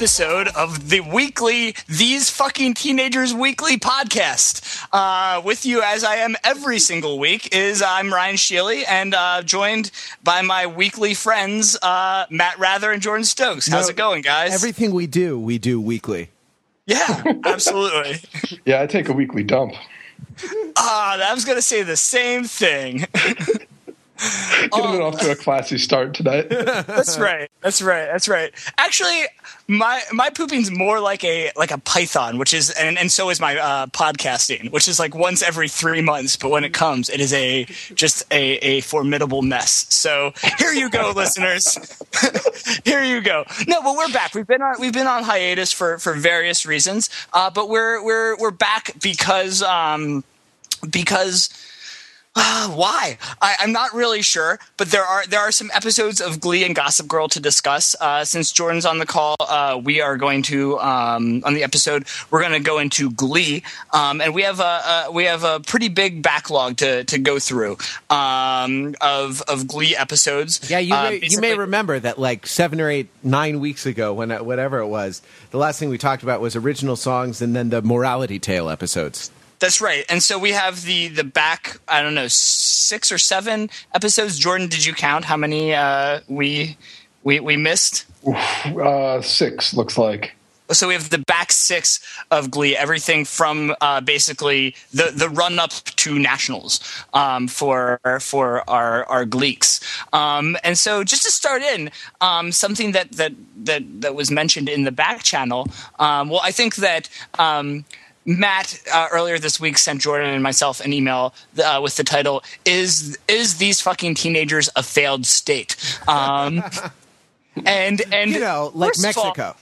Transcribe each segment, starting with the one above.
episode of the weekly These Fucking Teenagers Weekly podcast. Uh, with you, as I am every single week, is I'm Ryan Sheely and uh, joined by my weekly friends uh, Matt Wrather and Jordan Stokes. How's No, it going, guys? Everything we do, we do weekly. yeah, absolutely. Yeah, I take a weekly dump. Ah, I was gonna say the same thing. Getting it off to a classy start tonight. That's right. That's right. That's right. Actually, my my pooping's more like a like a python, which is and, and so is my uh, podcasting, which is like once every three months. But when it comes, it is a just a, a formidable mess. So here you go, listeners. here you go. No, but we're back. We've been on we've been on hiatus for for various reasons, uh, but we're we're we're back because um because. Uh, why? I, I'm not really sure, but there are there are some episodes of Glee and Gossip Girl to discuss. Uh, since Jordan's on the call, uh, we are going to um, on the episode we're going to go into Glee, um, and we have a, a we have a pretty big backlog to to go through um, of of Glee episodes. Yeah, you Uh, may, you may remember that like seven or eight, nine weeks ago, when whatever it was, the last thing we talked about was original songs and then the morality tale episodes. That's right. And so we have the the back. I don't know six or seven episodes. Jordan, did you count how many uh, we we we missed? Uh, six looks like. so we have the back six of Glee, everything from uh, basically the the run up to nationals um, for for our our Gleeks. Um, and so just to start in, um, something that that that that was mentioned in the back channel. Um, well, I think that. Matt uh, earlier this week sent Jordan and myself an email uh, with the title "Is is these fucking teenagers a failed state?" Um, and and You know, like of all- Mexico.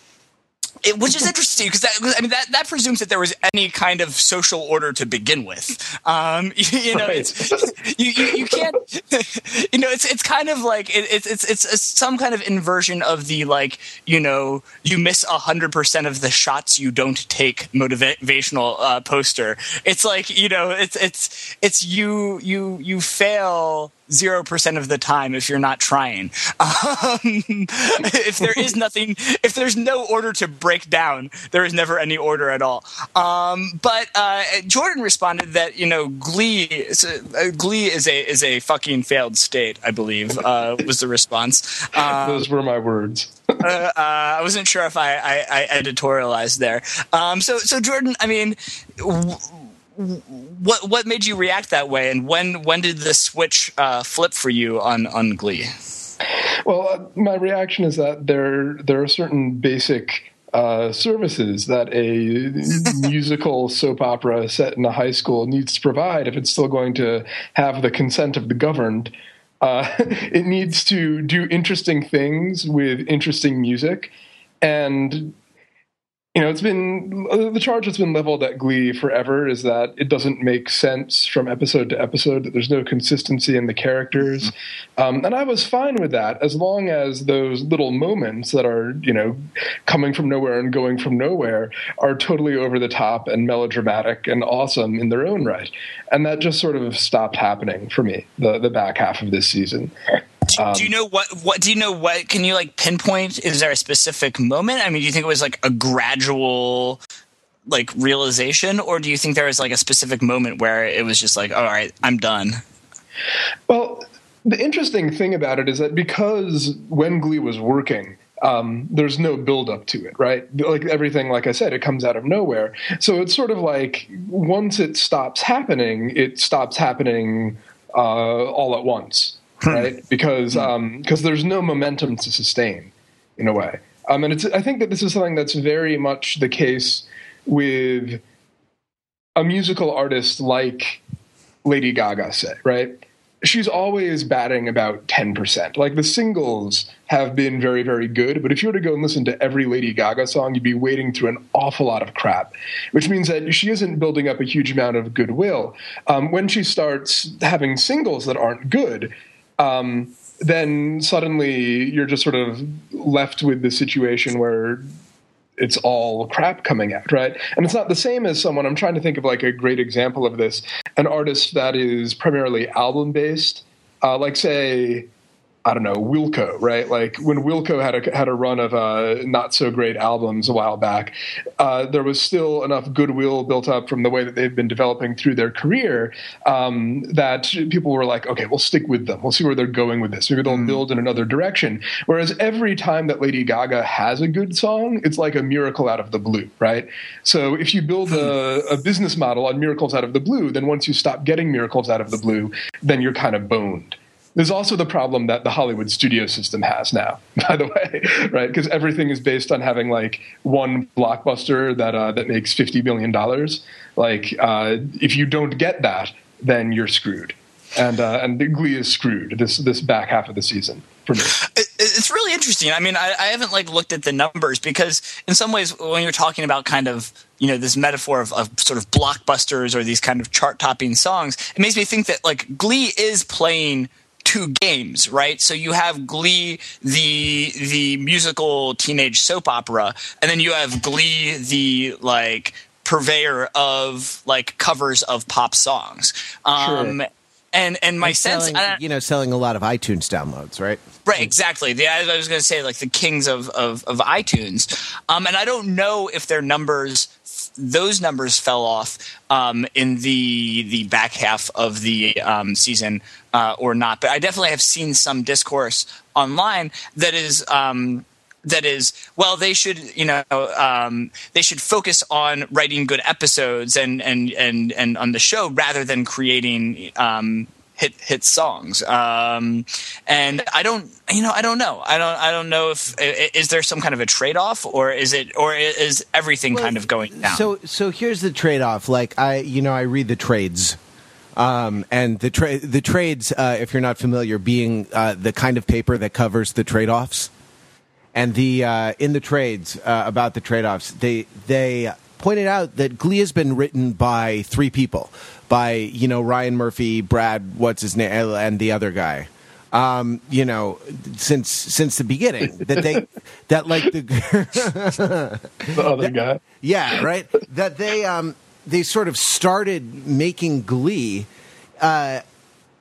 It, which is interesting because that I mean that, that presumes that there was any kind of social order to begin with. Um, you, you know, Right. you, you you can't. You know, it's it's kind of like it, it's it's it's it's some kind of inversion of the like you know you miss hundred percent of the shots you don't take motivational uh, poster. It's like you know it's it's it's you you you fail zero percent of the time if you're not trying. Um, if there is nothing, if there's no order to break down, there is never any order at all. Um, but uh, Jordan responded that you know Glee, is a, uh, Glee is a is a fucking failed state. I believe uh, was the response. Um, Those were my words. uh, uh, I wasn't sure if I, I, I editorialized there. Um, so, so Jordan, I mean, w- what what made you react that way, and when when did the switch uh, flip for you on on Glee? Well, uh, my reaction is that there there are certain basic uh, services that a musical soap opera set in a high school needs to provide if it's still going to have the consent of the governed. Uh, it needs to do interesting things with interesting music, and you know, it's been the charge that's been leveled at Glee forever is that it doesn't make sense from episode to episode. That there's no consistency in the characters, um, and I was fine with that as long as those little moments that are you know coming from nowhere and going from nowhere are totally over the top and melodramatic and awesome in their own right. And that just sort of stopped happening for me the the back half of this season. Do, do you know what? What do you know? What can you like pinpoint? Is there a specific moment? I mean, do you think it was like a gradual, like realization, or do you think there was like a specific moment where it was just like, all right, I'm done? Well, the interesting thing about it is that because when Glee was working, um, there's no build up to it, right? Like everything, like I said, it comes out of nowhere. So it's sort of like once it stops happening, it stops happening uh, all at once, right? because because there's no momentum to sustain in a way. Um, and it's I think that this is something that's very much the case with a musical artist like Lady Gaga, say, right? she's always batting about 10%. Like the singles have been very, very good, but if you were to go and listen to every Lady Gaga song, you'd be wading through an awful lot of crap, which means that she isn't building up a huge amount of goodwill. Um, when she starts having singles that aren't good, um, then suddenly you're just sort of left with the situation where it's all crap coming out, right? And it's not the same as someone. I'm trying to think of like a great example of this: an artist that is primarily album based, uh, like say I don't know Wilco, right? Like when Wilco had a had a run of uh, not so great albums a while back, uh, there was still enough goodwill built up from the way that they've been developing through their career um, that people were like, okay, we'll stick with them. We'll see where they're going with this. Maybe they'll mm. build in another direction. Whereas every time that Lady Gaga has a good song, it's like a miracle out of the blue, right? So if you build a, a business model on miracles out of the blue, then once you stop getting miracles out of the blue, then you're kind of boned. There's also the problem that the Hollywood studio system has now, by the way, right? Because everything is based on having like one blockbuster that uh, that makes fifty million dollars. Like, uh, if you don't get that, then you're screwed. And uh, and Glee is screwed this this back half of the season for me. It's really interesting. I mean, I, I haven't like looked at the numbers because in some ways, when you're talking about kind of you know this metaphor of, of, sort of blockbusters or these kind of chart topping songs it makes me think that like glee is playing two games, right? So you have Glee, the the musical teenage soap opera, and then you have Glee, the like purveyor of like covers of pop songs. Um, sure. And and my and sense, selling, you know, selling a lot of iTunes downloads, right? Right, exactly. The, I was going to say like the kings of of, of iTunes, um, and I don't know if their numbers those numbers fell off um, in the the back half of the um, season uh, or not. But I definitely have seen some discourse online that is. Um, that is well they should you know um, they should focus on writing good episodes and and and and on the show rather than creating um, hit hit songs. Um, and I don't, you know, I don't know. I don't, I don't know if is there some kind of a trade off, or is it, or is everything well, kind of going down? So, so here's the trade off. Like I, you know, I read the trades. Um, and the tra- the trades, uh, if you're not familiar, being uh, the kind of paper that covers the trade offs, and the uh, in the trades uh, about the trade offs, they they pointed out that Glee has been written by three people by you know Ryan Murphy, Brad, what's his name, and the other guy. Um, you know, since since the beginning that they that like the the other that, guy, yeah, right. That they um they sort of started making Glee. Uh,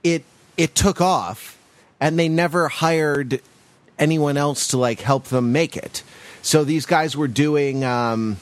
it it took off, and they never hired anyone else to like help them make it. So these guys were doing um,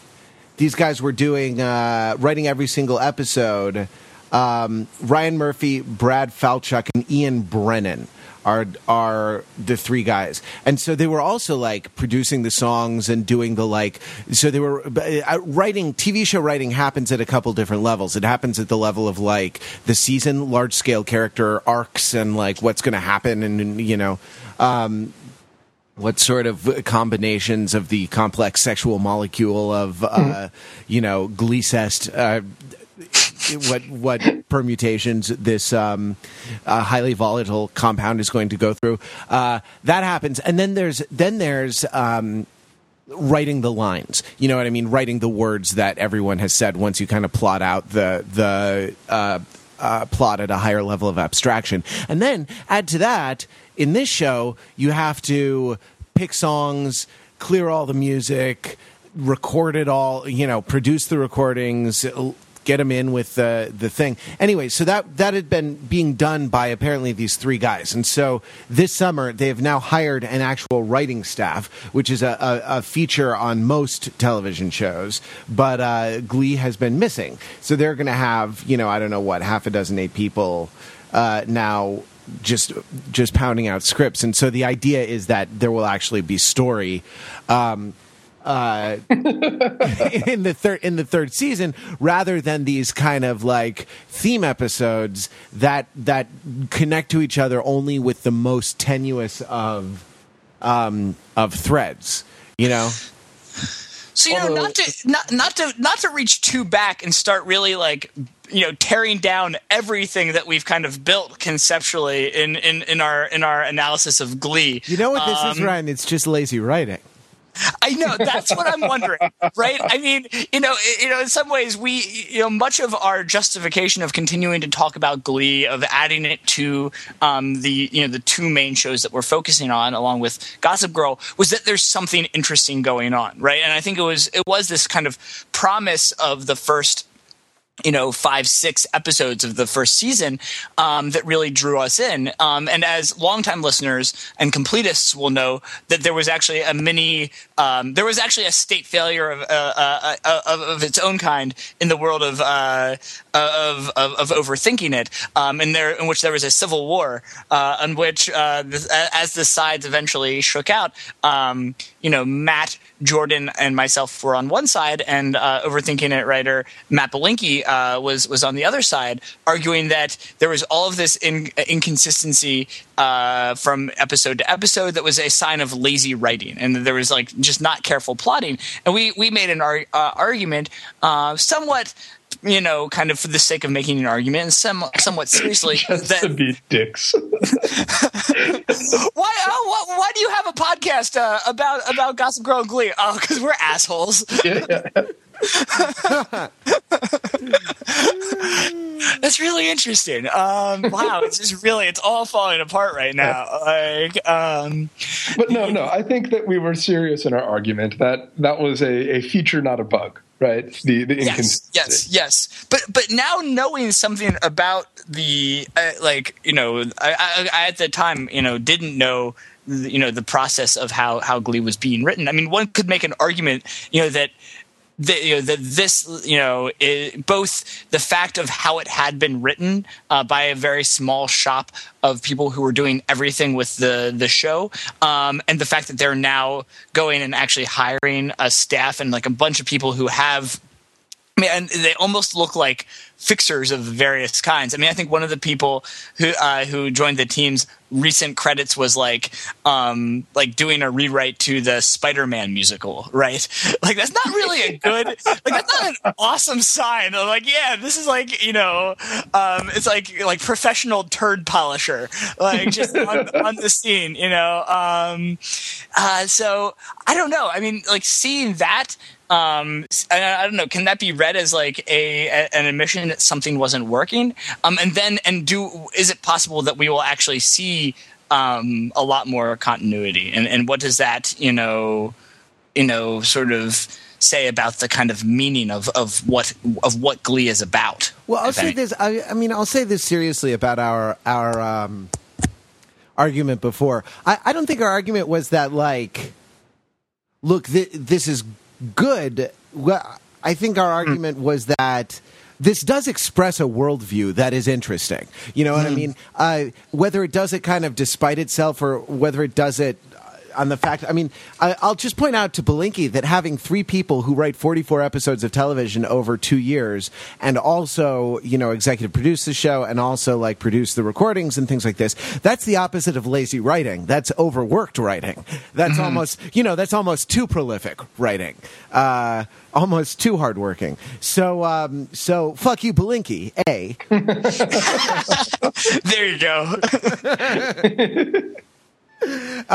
these guys were doing uh, writing every single episode um, Ryan Murphy, Brad Falchuk, and Ian Brennan are are the three guys and so they were also like producing the songs and doing the like so they were uh, writing tv show writing happens at a couple different levels it happens at the level of like the season large scale character arcs and like what's going to happen and you know um, what sort of combinations of the complex sexual molecule of uh, mm-hmm. you know gleecest uh, what what permutations this um, uh, highly volatile compound is going to go through. Uh, that happens, and then there's then there's um, writing the lines. You know what I mean? Writing the words that everyone has said. Once you kind of plot out the the uh, uh plot at a higher level of abstraction, and then add to that in this show, you have to pick songs, clear all the music record it all, you know, produce the recordings, get him in with the the thing. Anyway, so that that had been being done by apparently these three guys, and so this summer they have now hired an actual writing staff, which is a, a, a feature on most television shows. But uh, Glee has been missing, so they're going to have you know I don't know what half a dozen eight people uh, now just just pounding out scripts and so the idea is that there will actually be story um, uh, in the third in the third season, rather than these kind of like theme episodes that that connect to each other only with the most tenuous of um, of threads. You know. So you know, Although- not to not not to not to reach too back and start really like you know tearing down everything that we've kind of built conceptually in in, in our in our analysis of Glee. You know what this is, Um, Ryan? It's just lazy writing. I know that's what I'm wondering, right? I mean, you know, you know, in some ways, we, you know, much of our justification of continuing to talk about Glee, of adding it to um, the, you know, the two main shows that we're focusing on, along with Gossip Girl, was that there's something interesting going on, right? And I think it was it was this kind of promise of the first you know five six episodes of the first season um, that really drew us in. Um, and as longtime listeners and completists will know that there was actually a mini um, there was actually a state failure of, uh, uh, uh, of, of its own kind in the world of uh, of, of, of overthinking it um, in there in which there was a civil war uh, in which uh, as the sides eventually shook out um, you know Matt Jordan and myself were on one side, and uh, overthinking it writer Matt Belinkie uh, was was on the other side, arguing that there was all of this in, inconsistency uh, from episode to episode that was a sign of lazy writing, and that there was like just not careful plotting. And we we made an ar- uh, argument, uh, somewhat. You know, kind of for the sake of making an argument, and some, somewhat seriously, Just that to be dicks. why oh, why, why do you have a podcast uh, about about Gossip Girl and Glee? Oh, because we're assholes. yeah, yeah. That's really interesting. Um, wow, it's just really it's all falling apart right now. Like, um, But no, no. I think that we were serious in our argument that that was a, a feature, not a bug, right? The the yes, yes, yes. But but now knowing something about the uh, like you know, I, I, I at the time you know didn't know the- you know the process of how how Glee was being written. I mean, one could make an argument you know that. That, you know, this, you know, i both the fact of how it had been written uh, by a very small shop of people who were doing everything with the the show, um, and the fact that they're now going and actually hiring a staff and like a bunch of people who have I mean, and they almost look like fixers of various kinds. I mean, I think one of the people who uh, who joined the team's recent credits was like um, like doing a rewrite to the Spider-Man musical, right? Like that's not really a good, like that's not an awesome sign. Of like, yeah, this is like you know, um, it's like like professional turd polisher, like just on, on the scene, you know. Um, uh, so I don't know. I mean, like seeing that um I, I don't know can that be read as like a, a an admission that something wasn't working um and then and do is it possible that we will actually see um a lot more continuity and and what does that you know you know sort of say about the kind of meaning of of what of what glee is about Well, I'll say any- this. I, I mean, I'll say this seriously about our our um, argument before. I, I don't think our argument was that like, look, th- this is good. Well, I think our argument was that this does express a worldview that is interesting. You know what I mean? Uh, whether it does it kind of despite itself or whether it does it on the fact. I mean, I, I'll just point out to Belinkie that having three people who write 44 episodes of television over two years and also, you know, executive produce the show and also like produce the recordings and things like this, that's the opposite of lazy writing. That's overworked writing. That's almost, you know, that's almost too prolific writing. Uh, almost too hardworking. So, um, so fuck you, Belinkie. A. there you go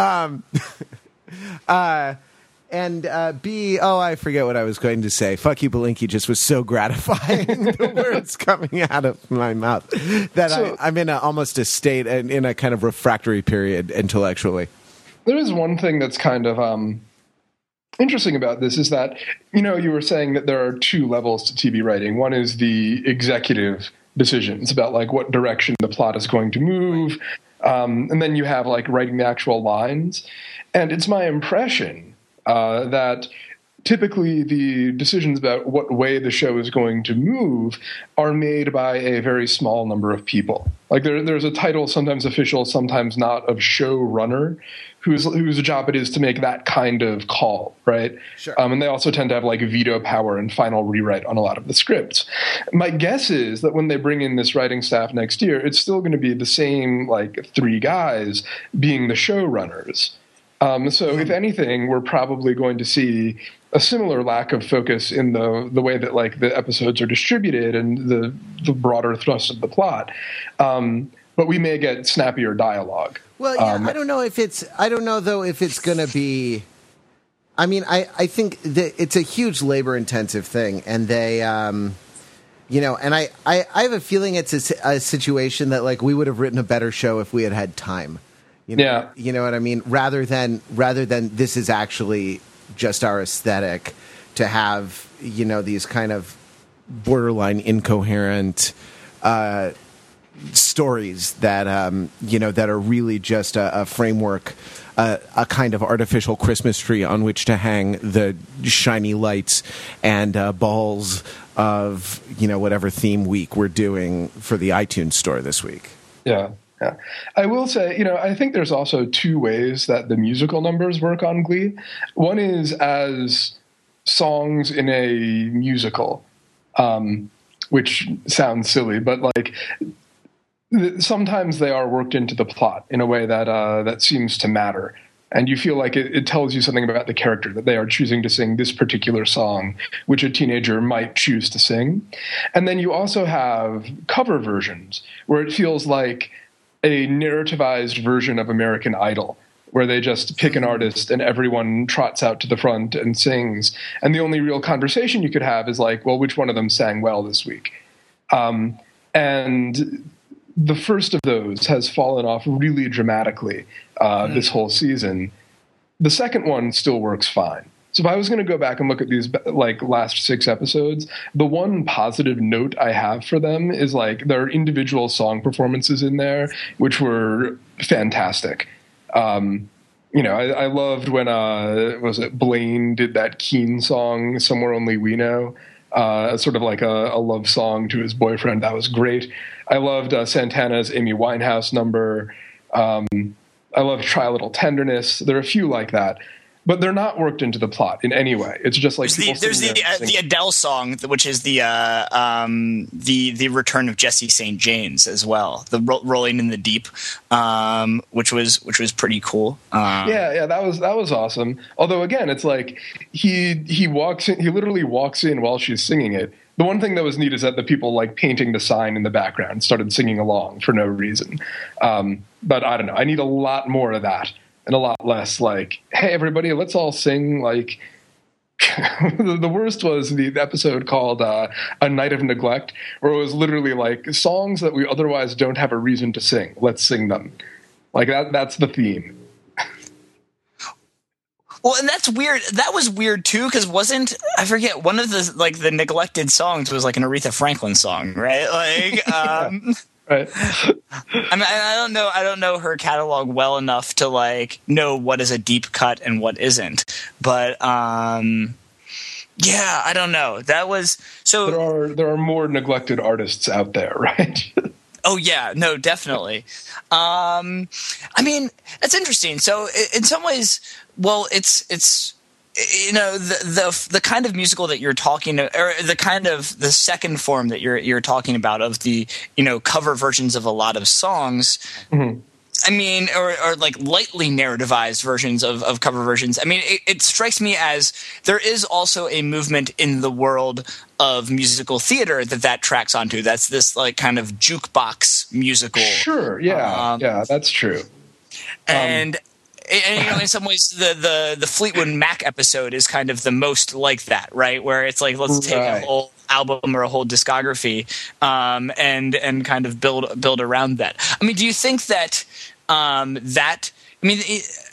And uh, B, oh, I forget what I was going to say. Fuck you, Belinkie just was so gratifying, the words coming out of my mouth, that So- I, I'm in a, almost a state, in, in a kind of refractory period intellectually. There is one thing that's kind of um, interesting about this is that you know you were saying that there are two levels to TV writing. One is the executive decisions about like what direction the plot is going to move, um, and then you have like writing the actual lines. And it's my impression uh, that typically the decisions about what way the show is going to move are made by a very small number of people. Like there, there's a title, sometimes official, sometimes not, of showrunner, whose whose job it is to make that kind of call, right? Sure. Um, and they also tend to have like veto power and final rewrite on a lot of the scripts. My guess is that when they bring in this writing staff next year, it's still going to be the same like three guys being the showrunners. Um, so, if anything, we're probably going to see a similar lack of focus in the the way that like the episodes are distributed and the the broader thrust of the plot. Um, but we may get snappier dialogue. Well, yeah, Um, I don't know if it's. I don't know though if it's going to be. I mean, I I think that it's a huge labor intensive thing, and they, um, you know, and I I, I have a feeling it's a, a situation that like we would have written a better show if we had had time. You know, Yeah. you know what I mean. Rather than rather than this is actually just our aesthetic to have you know these kind of borderline incoherent uh, stories that um, you know that are really just a, a framework, uh, a kind of artificial Christmas tree on which to hang the shiny lights and uh, balls of you know whatever theme week we're doing for the iTunes store this week. Yeah. Yeah. I will say, you know, I think there's also two ways that the musical numbers work on Glee. One is as songs in a musical, um, which sounds silly, but like sometimes they are worked into the plot in a way that uh, that seems to matter. And you feel like it, it tells you something about the character that they are choosing to sing this particular song, which a teenager might choose to sing. And then you also have cover versions where it feels like a narrativized version of American Idol, where they just pick an artist and everyone trots out to the front and sings. And the only real conversation you could have is like, well, which one of them sang well this week? Um, and the first of those has fallen off really dramatically uh, this whole season. The second one still works fine. So if I was going to go back and look at these like last six episodes, the one positive note I have for them is like there are individual song performances in there which were fantastic. Um, you know, I, I loved when uh, was it Blaine did that Keane song "Somewhere Only We Know," uh, sort of like a, a love song to his boyfriend. That was great. I loved uh, Santana's Amy Winehouse number. Um, I love Try a Little Tenderness. There are a few like that, but they're not worked into the plot in any way. It's just like There's the, there's the, uh, the Adele song, which is the uh, um, the the return of Jesse St. James as well, the ro- rolling in the deep, um, which was which was pretty cool. Um, Yeah, yeah, that was that was awesome. Although again, it's like he he walks in, he literally walks in while she's singing it. The one thing that was neat is that the people like painting the sign in the background started singing along for no reason. Um, but I don't know. I need a lot more of that and a lot less like, hey everybody, let's all sing like. the worst was the episode called uh, "A Night of Neglect," where it was literally like songs that we otherwise don't have a reason to sing. Let's sing them. Like that. That's the theme. Well, and that's weird. That was weird too, because wasn't I forget one of the like the neglected songs was like an Aretha Franklin song, right? Like, um, Right. I mean, I don't know. I don't know her catalog well enough to like know what is a deep cut and what isn't. But um, yeah, I don't know. That was so. there are there are more neglected artists out there, right? Oh yeah, no, definitely. Um, I mean, that's interesting. So in some ways, well, it's it's you know the the the kind of musical that you're talking or the kind of the second form that you're you're talking about of the you know cover versions of a lot of songs. I mean, or, or like lightly narrativized versions of, of cover versions. I mean, it, it strikes me as there is also a movement in the world of musical theater that that tracks onto. That's this like kind of jukebox musical. sure. Yeah. Um, yeah. That's true. and, and you know in some ways the, the the Fleetwood Mac episode is kind of the most like that, right? Where it's like let's take Right. a whole album or a whole discography um, and and kind of build build around that. I mean, do you think that um, that I mean. It,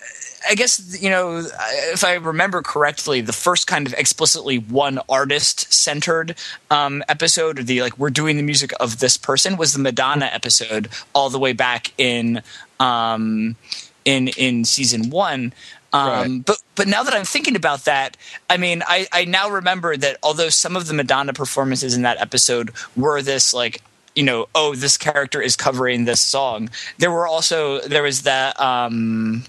I guess you know if I remember correctly, the first kind of explicitly one artist centered um, episode, or the like we're doing the music of this person, was the Madonna episode all the way back in um, in in season one. Um, Right. But but now that I'm thinking about that, I mean, I, I now remember that although some of the Madonna performances in that episode were this like you know oh this character is covering this song, there were also there was that. Um,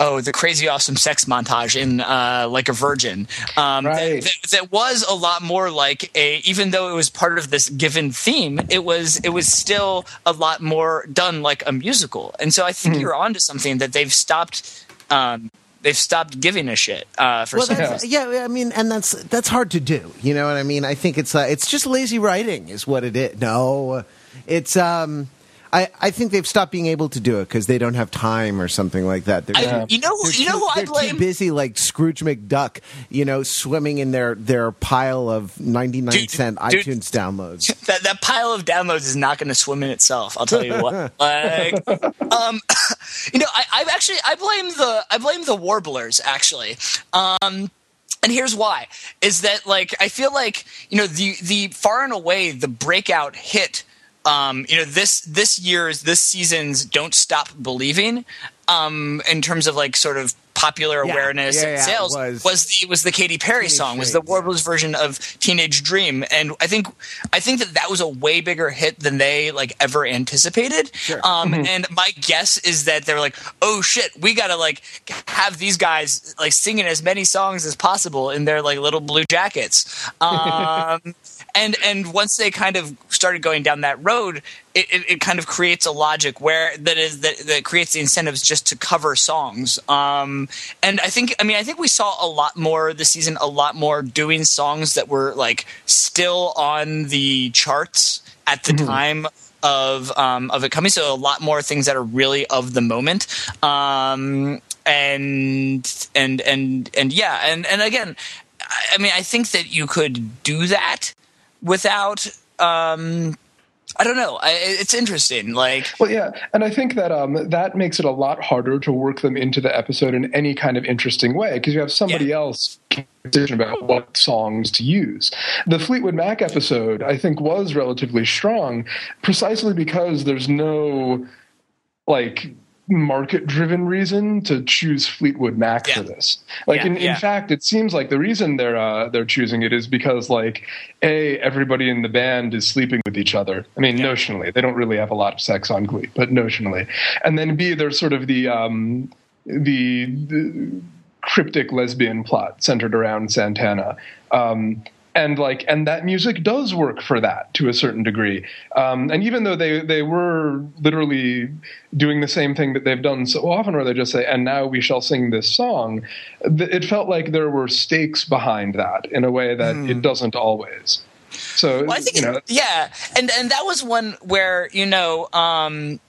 oh, the crazy awesome sex montage in uh, like a virgin. Um, Right. that, that, that was a lot more like a, even though it was part of this given theme, it was it was still a lot more done like a musical. And so I think you're onto something that they've stopped. Um, they've stopped giving a shit uh, for well, some that's, yeah, I mean, and that's that's hard to do. You know what I mean? I think it's uh, it's just lazy writing, is what it is. No, it's um, I, I think they've stopped being able to do it because they don't have time or something like that. They're, I, you know, you know too, who I blame. too busy like Scrooge McDuck, you know, swimming in their their pile of ninety nine cent dude. iTunes downloads. that that pile of downloads is not going to swim in itself. I'll tell you what. like, um, you know, I, I've actually I blame the I blame the warblers actually. Um, and here's why: is that like I feel like you know the the far and away the breakout hit. Um, you know this this year's this season's "Don't Stop Believing" um, in terms of like sort of popular Yeah, awareness yeah, and yeah, sales was- was the was the Katy Perry Teenage song was the Warblers version of Teenage Dream, and I think I think that that was a way bigger hit than they like ever anticipated. Um, And my guess is that they're like, oh shit, we gotta like have these guys like singing as many songs as possible in their like little blue jackets. Um, and and once they kind of started going down that road, it, it, it kind of creates a logic where that is that, that creates the incentives just to cover songs. Um, and I think I mean I think we saw a lot more this season, a lot more doing songs that were like still on the charts at the time of um, of it coming. So a lot more things that are really of the moment. Um, and and and and yeah, and and again, I mean, I think that you could do that without. Um, I don't know. I, it's interesting. Like, Well, yeah, and I think that um, that makes it a lot harder to work them into the episode in any kind of interesting way because you have somebody Yeah. else decision about what songs to use. The Fleetwood Mac episode, I think, was relatively strong precisely because there's no like market driven reason to choose Fleetwood Mac Yeah. for this. Like Yeah, in, in fact it seems like the reason they're uh, they're choosing it is because like a everybody in the band is sleeping with each other. I mean notionally. They don't really have a lot of sex on Glee, but notionally. And then B there's sort of the um the, the cryptic lesbian plot centered around Santana. Um, and like and that music does work for that to a certain degree. Um, and even though they they were literally doing the same thing that they've done so often where they just say and now we shall sing this song th- it felt like there were stakes behind that in a way that it doesn't always. So Well, I think, you know yeah, and and that was one where you know, um,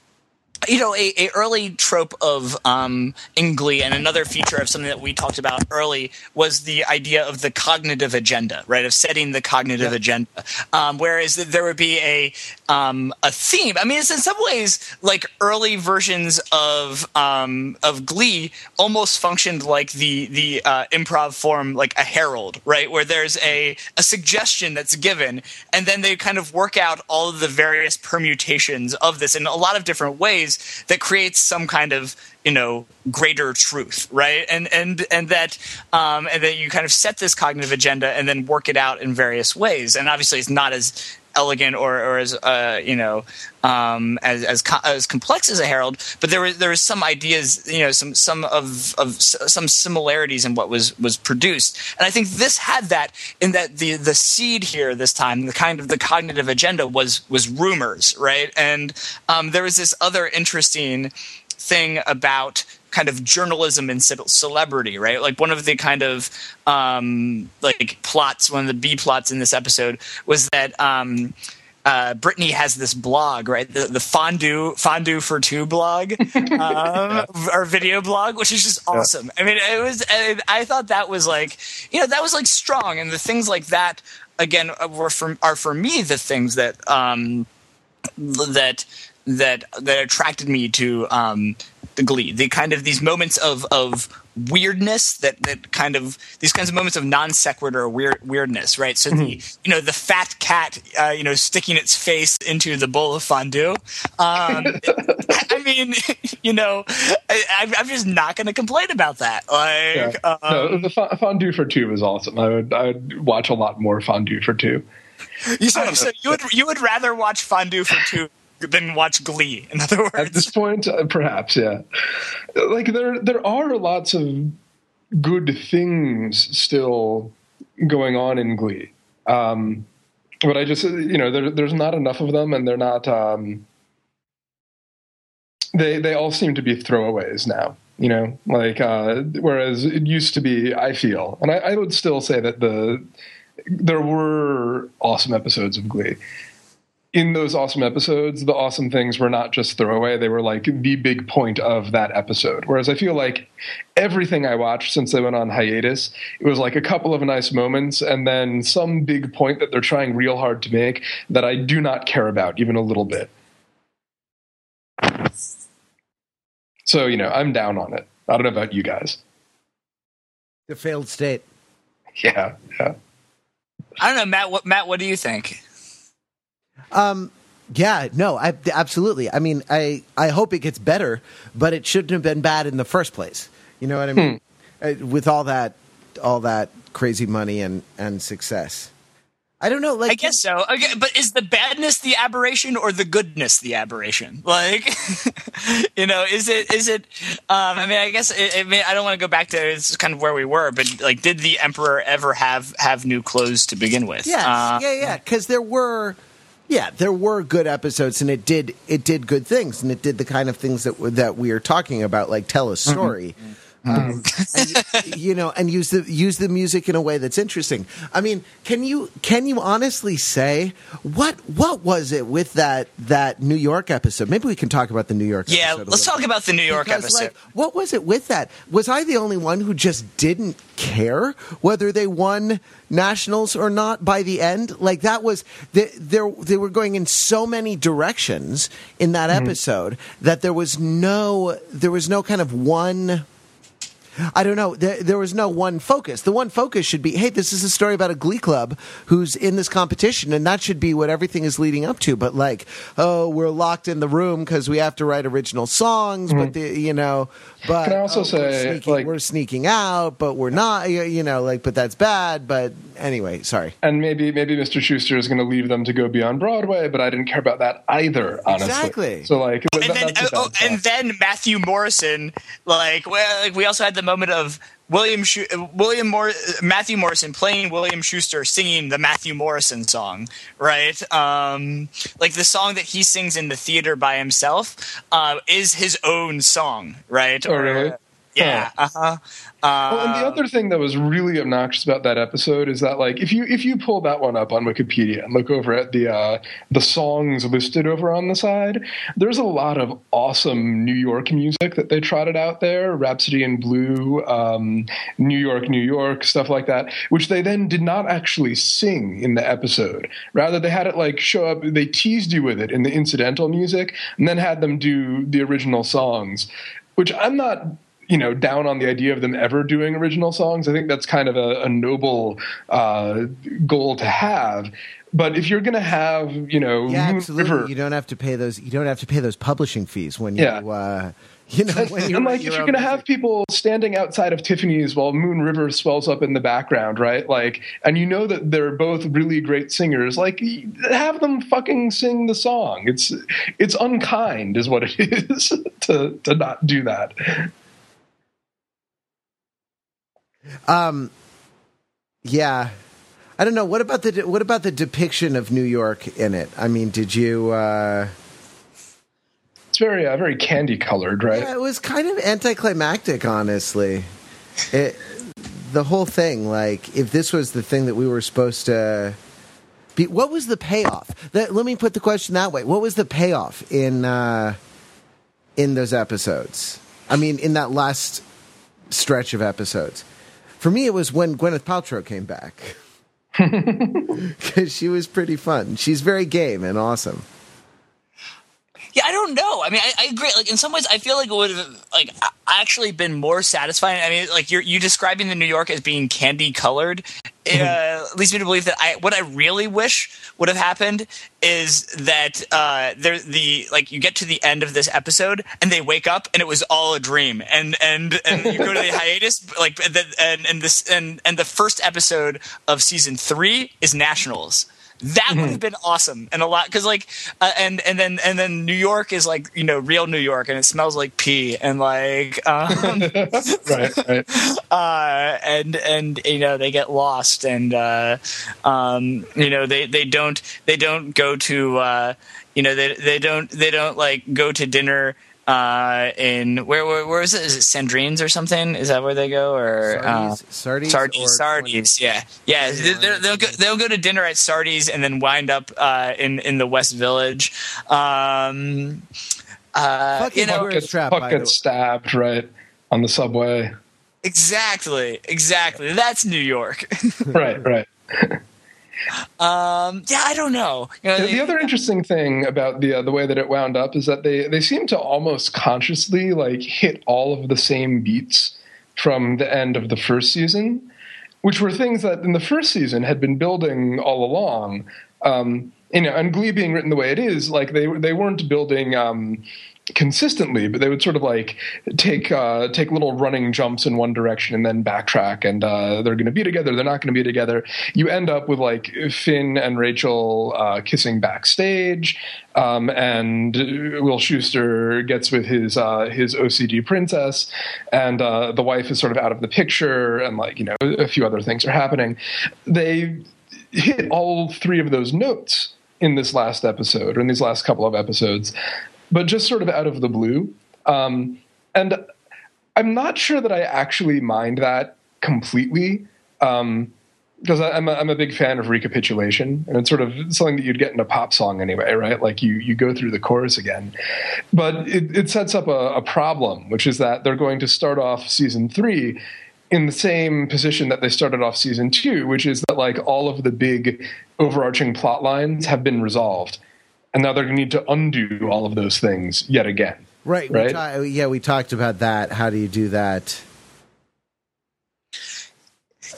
you know, a, a early trope of um, in Glee, and another feature of something that we talked about early was the idea of the cognitive agenda, right? Of setting the cognitive agenda. Um, whereas there would be a um, a theme. I mean, it's in some ways like early versions of um, of Glee almost functioned like the the uh, improv form, like a Harold, right? Where there's a a suggestion that's given, and then they kind of work out all of the various permutations of this in a lot of different ways that creates some kind of you know greater truth right? And and and that um and that you kind of set this cognitive agenda and then work it out in various ways. And obviously it's not as elegant or, or as uh, you know um, as as, co- as complex as a Harold, but there were there was some ideas, you know, some some of of s- some similarities in what was was produced, and I think this had that in that the the seed here this time, the kind of the cognitive agenda was was rumors, right? And um, there was this other interesting thing about kind of journalism and celebrity, right? Like one of the kind of um, like plots, one of the B plots in this episode was that um, uh, Brittany has this blog, right? The, the fondue fondue for two blog, um, or video blog, which is just awesome. I mean, it was. I, I thought that was like, you know, that was like strong, and the things like that again were for are for me the things that um, that that that attracted me to um, the Glee. The kind of these moments of of weirdness that that kind of these kinds of moments of non sequitur weird weirdness, right? So the you know the fat cat, uh, you know, sticking its face into the bowl of fondue. Um, I mean, you know, I, I'm- I'm just not going to complain about that. Like, Yeah. no, um, the fondue for two was awesome. I would I would watch a lot more fondue for two. you, so, so you would you would rather watch fondue for two than watch Glee. In other words, At this point, uh, perhaps, yeah. Like there, there are lots of good things still going on in Glee, um, but I just, you know, there, there's not enough of them, and they're not. Um, they they all seem to be throwaways now. You know, like uh, whereas it used to be, I feel, and I, I would still say that the there were awesome episodes of Glee in those awesome episodes, the awesome things were not just throwaway, they were like the big point of that episode. Whereas I feel like everything I watched since they went on hiatus, it was like a couple of nice moments and then some big point that they're trying real hard to make that I do not care about even a little bit. So, you know, I'm down on it. I don't know about you guys. The failed state. Yeah, yeah. I don't know, Matt. What Matt? What do you think? Um, yeah, no, I, absolutely. I mean, I, I hope it gets better, but it shouldn't have been bad in the first place. You know what I mean? Hmm. With all that, all that crazy money and, and success. I don't know. Like, I guess so. Okay, but is the badness the aberration or the goodness the aberration? Like, you know, is it is it? Um, I mean, I guess it, I mean I don't want to go back to it's kind of where we were, but like, did the emperor ever have have new clothes to begin with? Yeah, uh, yeah, yeah. Because there were yeah, there were good episodes, and it did it did good things, and it did the kind of things that that we are talking about, like tell a mm-hmm. story. Mm-hmm. Um, and, you know, and use the use the music in a way that's interesting. I mean, can you can you honestly say what what was it with that that New York episode? Maybe we can talk about the New York. Episode. Yeah, let's talk about the New York because, episode. Like, what was it with that? Was I the only one who just didn't care whether they won nationals or not by the end? Like that was they they, they were going in so many directions in that mm-hmm. episode that there was no there was no kind of one I don't know. There, there, was no one focus. The one focus should be, hey, this is a story about a glee club who's in this competition, and that should be what everything is leading up to. But like, oh, we're locked in the room because we have to write original songs, mm-hmm. but the, you know, but can I also oh, say we're sneaking, like we're sneaking out, but we're not, you know, like, but that's bad. But anyway, sorry. And maybe maybe Mr. Schuester is going to leave them to go beyond Broadway, but I didn't care about that either. Honestly, exactly. So like, and, then, oh, oh and then Matthew Morrison, like, well, like we also had the moment of William William Mor- Matthew Morrison playing William Schuester singing the Matthew Morrison song, right? Um, like the song that he sings in the theater by himself uh, is his own song, right? Oh, really? Yeah. Uh huh. Um, well, and the other thing that was really obnoxious about that episode is that, like, if you if you pull that one up on Wikipedia and look over at the uh, the songs listed over on the side, there's a lot of awesome New York music that they trotted out there, Rhapsody in Blue, um, New York, New York, stuff like that, which they then did not actually sing in the episode. Rather, they had it like show up. They teased you with it in the incidental music, and then had them do the original songs, which I'm not you know down on the idea of them ever doing original songs. I think that's kind of a, a noble uh, goal to have. But if you're going to have, you know, yeah, absolutely, River, you don't have to pay those. You don't have to pay those publishing fees when you. Yeah. Uh, you know, when you're, like, if you're going to have people standing outside of Tiffany's while Moon River swells up in the background, right? Like, and you know that they're both really great singers. Like, have them fucking sing the song. It's it's unkind, is what it is to to not do that. Um, yeah, I don't know. What about the what about the depiction of New York in it? I mean, did you? Uh... It's very uh, very candy colored, right? Yeah, it was kind of anticlimactic, honestly. It, the whole thing, like, if this was the thing that we were supposed to be, what was the payoff? That, let me put the question that way: What was the payoff in uh, in those episodes? I mean, in that last stretch of episodes. For me, it was when Gwyneth Paltrow came back because she was pretty fun. She's very game and awesome. Yeah, I don't know. I mean, I, I, agree. Like in some ways, I feel like it would have like actually been more satisfying. I mean, like you're you describing the New York as being candy colored uh, leads me to believe that I what I really wish would have happened is that uh, there the like you get to the end of this episode and they wake up and it was all a dream and and and you go to the hiatus like the, and and this and and the first episode of season three is nationals that would have mm-hmm. been awesome and a lot because like uh, and and then and then New York is like you know real New York and it smells like pee and like um, right right uh, and and you know they get lost and uh, um, you know they they don't they don't go to uh, you know they they don't they don't like go to dinner uh, in where, where where is it? Is it Sandrines or something? Is that where they go or uh, Sardi's, Sardi's, Sardi's, or Sardi's, yeah, yeah. They, they'll, they'll go, they'll go to dinner at Sardi's and then wind up uh, in in the West Village. Um, uh, Fucking you know, Puck trap, Puck by the gets way. stabbed right on the subway. exactly, exactly. That's New York. right, right. um, yeah, I don't know. You know, The, the other interesting thing about the uh, the way that it wound up is that they they seem to almost consciously like hit all of the same beats from the end of the first season, which were things that in the first season had been building all along. Um, you know, and Glee being written the way it is, like they they weren't building. Um, consistently, but they would sort of like take uh, take little running jumps in one direction and then backtrack, and uh, they're going to be together. They're not going to be together. You end up with like Finn and Rachel uh, kissing backstage, um, and Will Schuester gets with his uh, his OCD princess, and uh, the wife is sort of out of the picture, and like you know a few other things are happening. They hit all three of those notes in this last episode or in these last couple of episodes but just sort of out of the blue. Um, and I'm not sure that I actually mind that completely. Um, because I'm a, I'm a big fan of recapitulation, and it's sort of something that you'd get in a pop song anyway, right? Like you you go through the chorus again, but it, it sets up a, a problem, which is that they're going to start off season three in the same position that they started off season two, which is that like all of the big overarching plot lines have been resolved, and now they're going to need to undo all of those things yet again. Right. Right? We ta- yeah, we talked about that. How do you do that?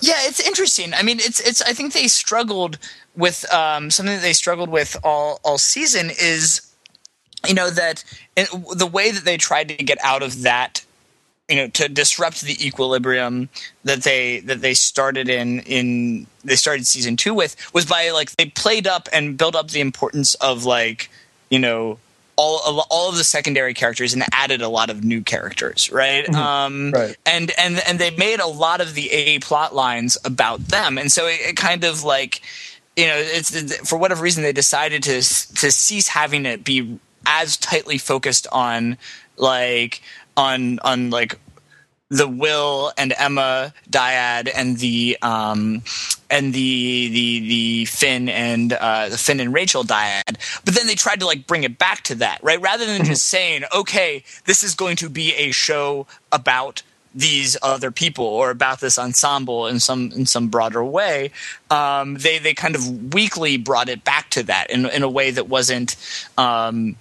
Yeah, it's interesting. I mean, it's it's. I think they struggled with um, something that they struggled with all all season is, you know, that in, the way that they tried to get out of that, you know, to disrupt the equilibrium that they that they started in in they started season two with was by like they played up and built up the importance of like you know all all of the secondary characters and added a lot of new characters, right? Um, Right. And and and they made a lot of the A plot lines about them, and so it, it kind of like you know it's for whatever reason they decided to to cease having it be as tightly focused on like on on like the Will and Emma dyad and the um and the the the Finn and uh the Finn and Rachel dyad. But then they tried to like bring it back to that, right? Rather than just saying, okay, this is going to be a show about these other people or about this ensemble in some in some broader way, um, they they kind of weakly brought it back to that in in a way that wasn't, um,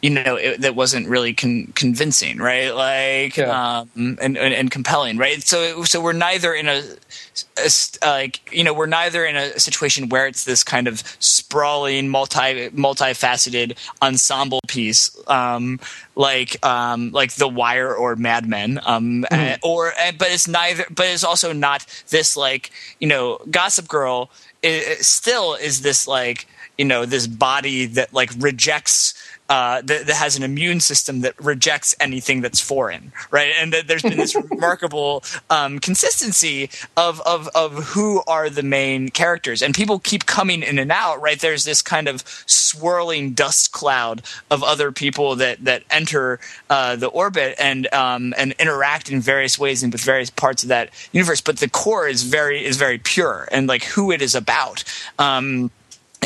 you know, it, that wasn't really con- convincing, right? Like, Yeah. um, and, and and compelling, right? So so we're neither in a, like you know we're neither in a situation where it's this kind of sprawling multi multifaceted ensemble piece um, like um, like The Wire or Mad Men um, uh, or uh, but it's neither but it's also not this like you know Gossip Girl it, it still is this like you know this body that like rejects uh, that, that has an immune system that rejects anything that's foreign, right? And that there's been this remarkable um, consistency of, of of who are the main characters, and people keep coming in and out, right? There's this kind of swirling dust cloud of other people that that enter uh, the orbit and um, and interact in various ways and with various parts of that universe, but the core is very is very pure and like who it is about. Um,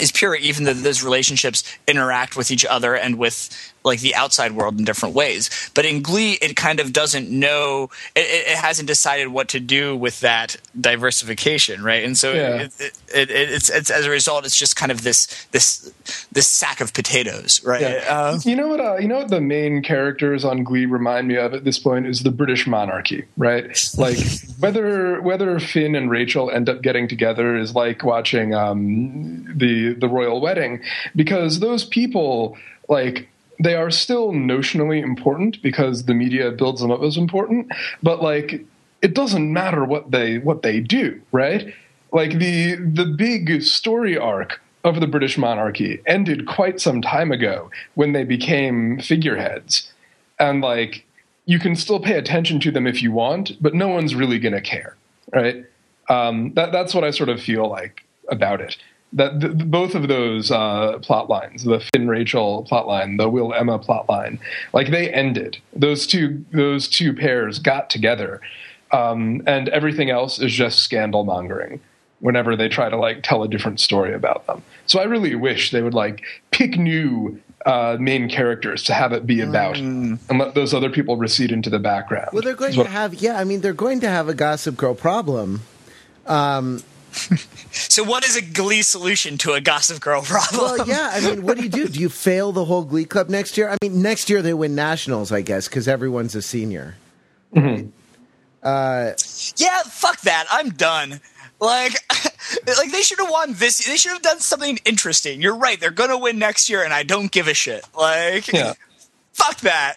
is pure even though those relationships interact with each other and with like the outside world in different ways but in glee it kind of doesn't know it, it hasn't decided what to do with that diversification right and so Yeah. it, it, it, it's, it's as a result it's just kind of this this this sack of potatoes right Uh, you know what? Uh, you know what the main characters on Glee remind me of at this point is the British monarchy, right? Like whether whether Finn and Rachel end up getting together is like watching um, the the royal wedding because those people like they are still notionally important because the media builds them up as important, but like it doesn't matter what they what they do, right? Like the the big story arc of the British monarchy ended quite some time ago when they became figureheads. And like you can still pay attention to them if you want, but no one's really going to care, right? Um, that, that's what I sort of feel like about it. That th- both of those uh, plot lines, the Finn Rachel plot line, the Will Emma plot line, like they ended. Those two those two pairs got together, um, and everything else is just scandal mongering. Whenever they try to like tell a different story about them, so I really wish they would like pick new uh, main characters to have it be about, and let those other people recede into the background. Well, they're going to have yeah. I mean, they're going to have a Gossip Girl problem. So, what is a Glee solution to a Gossip Girl problem? Well, yeah. I mean, what do you do? Do you fail the whole Glee Club next year? I mean, next year they win nationals, I guess, because everyone's a senior. Mm-hmm. Uh, yeah, fuck that. I'm done. Like, like they should have won this. They should have done something interesting. You're right. They're gonna win next year, and I don't give a shit. Like, Yeah. Fuck that.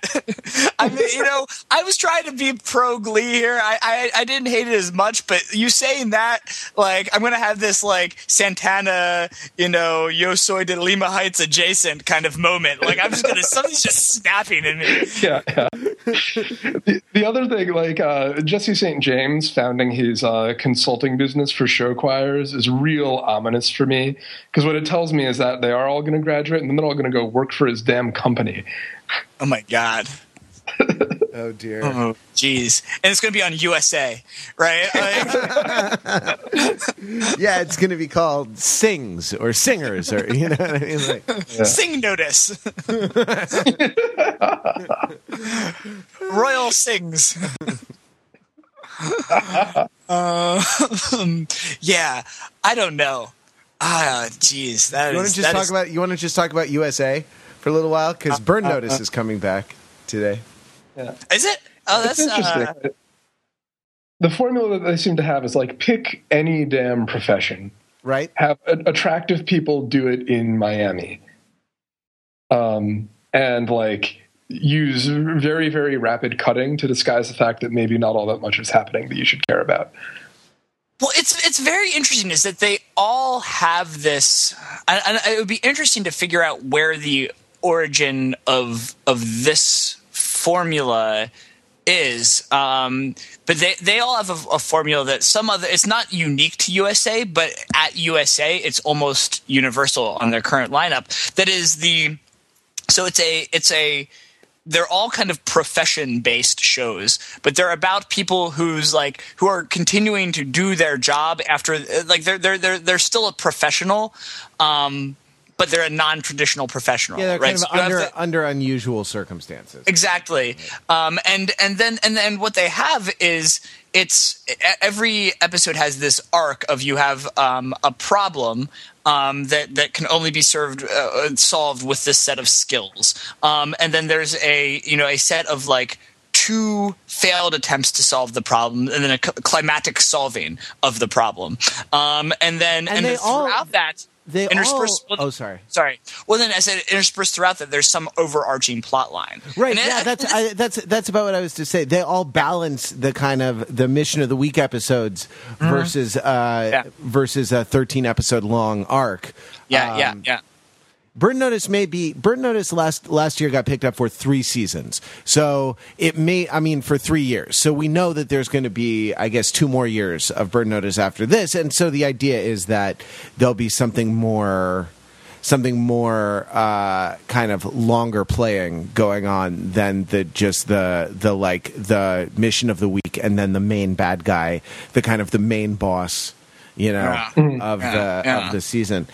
I mean, you know, I was trying to be pro Glee here. I, I, I didn't hate it as much, but you saying that, like, I'm gonna have this like Santana, you know, Yo Soy de Lima Heights adjacent kind of moment. Like, I'm just gonna something's just snapping in me. yeah, yeah. the, the other thing, like uh, Jesse St. James founding his uh, consulting business for show choirs, is real ominous for me because what it tells me is that they are all going to graduate and then they're all going to go work for his damn company. Oh my god. Oh dear. Oh, jeez. And it's going to be on USA, right? Like, Yeah, it's going to be called Sings or Singers or you know what I mean. Like, Sing notice. Royal sings. um, yeah, I don't know. Ah, jeez, that you want to just talk is- about you want to just talk about USA for a little while because Burn Notice is coming back today. Is it? Oh, It's that's interesting. uh, the formula that they seem to have is like pick any damn profession, Right? have a- attractive people do it in Miami, um, and like use very very rapid cutting to disguise the fact that maybe not all that much is happening that you should care about. Well, it's it's very interesting is that they all have this, and, and it would be interesting to figure out where the origin of of this formula is. Um, but they they all have a, a formula that some other it's not unique to USA, but at USA it's almost universal on their current lineup. That is the so it's a it's a they're all kind of profession based shows but they're about people who's like who are continuing to do their job after like they're they're they're, they're still a professional um but they're a non-traditional professional Yeah, they're right? kind of have under under unusual circumstances. exactly. Um, and and then and then what they have is it's every episode has this arc of you have um, a problem um, that that can only be served uh, solved with this set of skills. Um, and then there's a you know a set of like two failed attempts to solve the problem and then a cl- climatic solving of the problem. Um, and then and, they then all- throughout that They all. interspersed- well, Oh, sorry. Sorry. Well, then I said interspersed throughout that there's some overarching plot line. Right. And Yeah. That's I, that's that's about what I was to say. They all balance the kind of the mission of the week episodes versus uh, Mm-hmm. Yeah. versus a thirteen episode long arc. yeah, yeah, Um, yeah. Burn Notice may be Burn Notice last last year got picked up for three seasons, so it may I mean for three years. So we know that there's going to be I guess two more years of Burn Notice after this, and so the idea is that there'll be something more something more uh, kind of longer playing going on than the just the the like the mission of the week and then the main bad guy, the kind of the main boss, you know, Yeah. of Yeah, the yeah. of the season.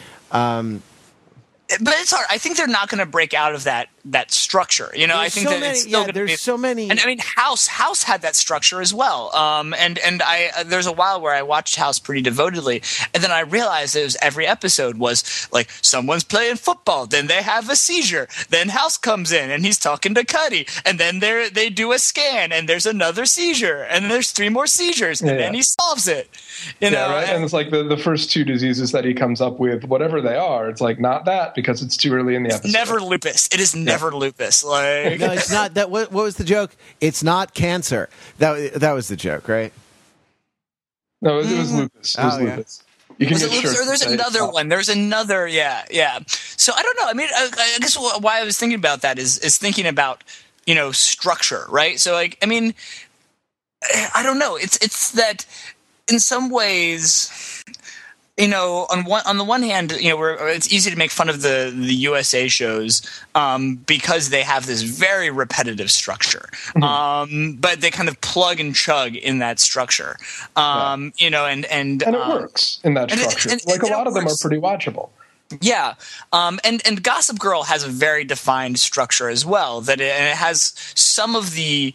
But it's hard. I think they're not going to break out of that that structure. You know, I think so that many- it's still yeah, there's be. so many- And I mean, House House had that structure as well. Um, and and I uh, there's a while where I watched House pretty devotedly, and then I realized it was every episode was like someone's playing football, then they have a seizure, then House comes in and he's talking to Cuddy, and then they they do a scan and there's another seizure, and there's three more seizures, and Yeah, then he solves it. You Yeah, know, right. and- And it's like the, the first two diseases that he comes up with, whatever they are, it's like not that because it's too early in the episode. never lupus. It is never lupus. Like No, it's not that. What, what was the joke? It's not cancer. That that was the joke, right? No, it, it was mm-hmm. lupus. It oh, was Oh, yeah. You can Was get lupus? Or there's another it's one. There's another. Yeah, yeah. So I don't know. I mean, I, I guess why I was thinking about that is is thinking about you know structure, right? So like, I mean, I don't know. It's it's that in some ways. You know, on one on the one hand, you know, we're, it's easy to make fun of the the USA shows um, because they have this very repetitive structure, Mm-hmm. um, but they kind of plug and chug in that structure, um, you know, and and and it um, works in that it- structure. and- like a and it lot of them are pretty watchable. Yeah, um, and and Gossip Girl has a very defined structure as well. That it, and it has some of the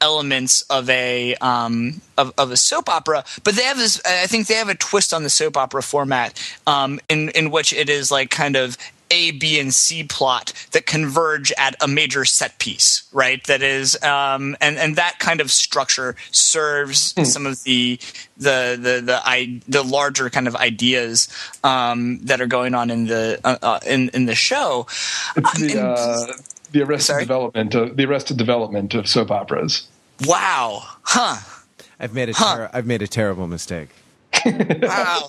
elements of a um, of, of a soap opera, but they have this. I think they have a twist on the soap opera format um, in in which it is like kind of a, B, and C plot that converge at a major set piece, right? That is, um, and and that kind of structure serves some of the the the the I, the larger kind of ideas um, that are going on in the uh, uh, in in the show. It's Um, the and- uh, the arrested Sorry? development of the arrested development of soap operas. Wow, huh? I've made a Huh. ter- I've made a terrible mistake. Wow.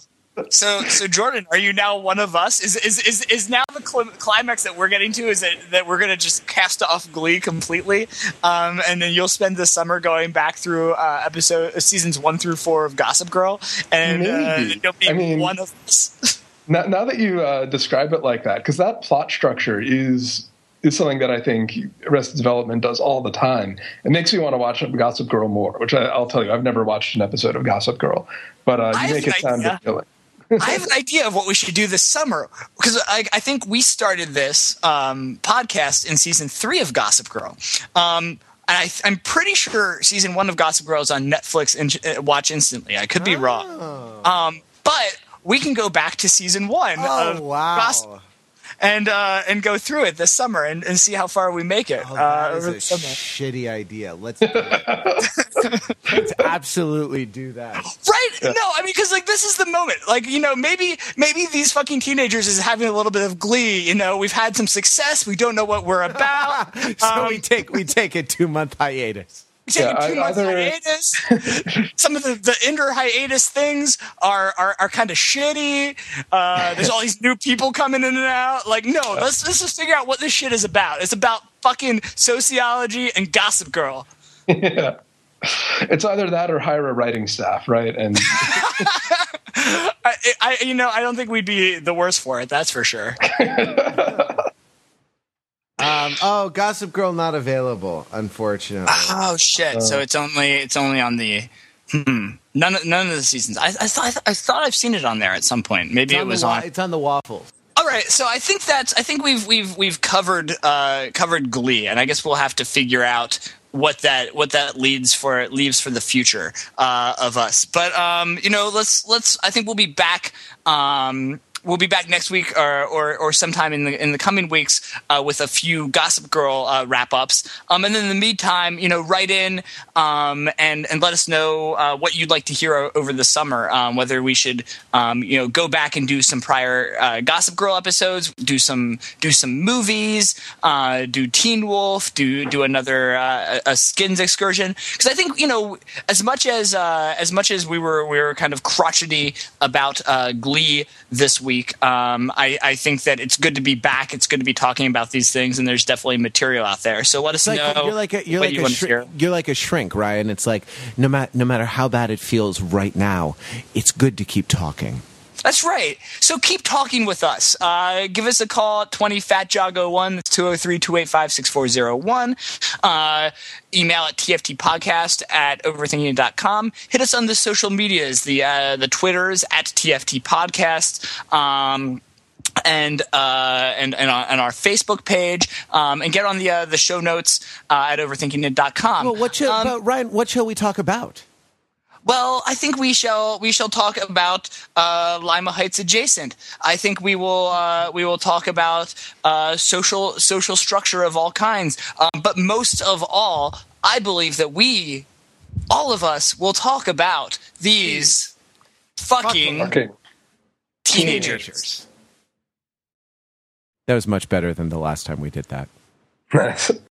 So, so Jordan, are you now one of us? Is is is, is now the cl- climax that we're getting to? Is it that we're going to just cast off Glee completely, um, and then you'll spend the summer going back through uh, episode uh, seasons one through four of Gossip Girl, and uh, you'll be I mean- one of us. Now, now that you uh, describe it like that, because that plot structure is is something that I think Arrested Development does all the time. It makes me want to watch Gossip Girl more, which I, I'll tell you, I've never watched an episode of Gossip Girl, but uh, I you have make an it sound idea. appealing. I have an idea of what we should do this summer because I, I think we started this um, podcast in season three of Gossip Girl. Um, and I, I'm pretty sure season one of Gossip Girl is on Netflix and uh, watch instantly. I could be wrong, um, but we can go back to season one Oh of wow! Gossip and uh, and go through it this summer and, and see how far we make it Oh, uh, that is over a the summer. shitty idea. Let's do it. let's absolutely do that. Right? No, I mean, because like this is the moment. Like you know, maybe maybe these fucking teenagers is having a little bit of glee. You know, we've had some success. We don't know what we're about. So Um, we take we take a two month hiatus. Take Yeah, two month hiatus. some of the, the inter hiatus things are are, are kind of shitty. Uh, there's all these new people coming in and out. Like, no, let's let's just figure out what this shit is about. It's about fucking sociology and Gossip Girl. yeah. It's either that or hire a writing staff, right? And I, I, you know, I don't think we'd be the worst for it. That's for sure. Um, oh, Gossip Girl not available, unfortunately. Oh shit! so it's only it's only on the hmm, none of- none of the seasons. I, I thought I, th- I thought I've seen it on there at some point. Maybe it on the was on. It's on the waffles. All right, so I think that's I think we've we've we've covered uh, covered Glee, and I guess we'll have to figure out what that what that leads for leaves for the future uh, of us. But um, you know, let's let's. I think we'll be back. Um, We'll be back next week or, or, or sometime in the in the coming weeks uh, with a few Gossip Girl uh, wrap ups. Um, and then in the meantime, you know, write in um, and and let us know uh, what you'd like to hear o- over the summer. Um, whether we should um, you know go back and do some prior uh, Gossip Girl episodes, do some do some movies, uh, do Teen Wolf, do do another uh, a Skins excursion. Because I think you know as much as uh, as much as we were we were kind of crotchety about uh, Glee this week. Um, I, I think that it's good to be back. It's good to be talking about these things, and there's definitely material out there. So let us It's like know. you're like a you're like you a want to hear. shrink, you're like a shrink, Ryan. It's like no matter no matter how bad it feels right now, it's good to keep talking. That's right. So keep talking with us. Uh, give us a call at 20 Fat Joggo 1. That's 203 285 6401. Uh, email at tftpodcast at overthinking.com. Hit us on the social medias, the, uh, the Twitters at TFT Podcast. Um, and uh, and and on, on our Facebook page, um, and get on the uh, the show notes uh, at overthinkingit.com. Well, what shall Um, Ryan? What shall we talk about? Well, I think we shall we shall talk about uh, Lima Heights adjacent. I think we will uh, we will talk about uh, social social structure of all kinds. Um, but most of all, I believe that we, all of us, will talk about these fucking okay. teenagers. That was much better than the last time we did that. Nice.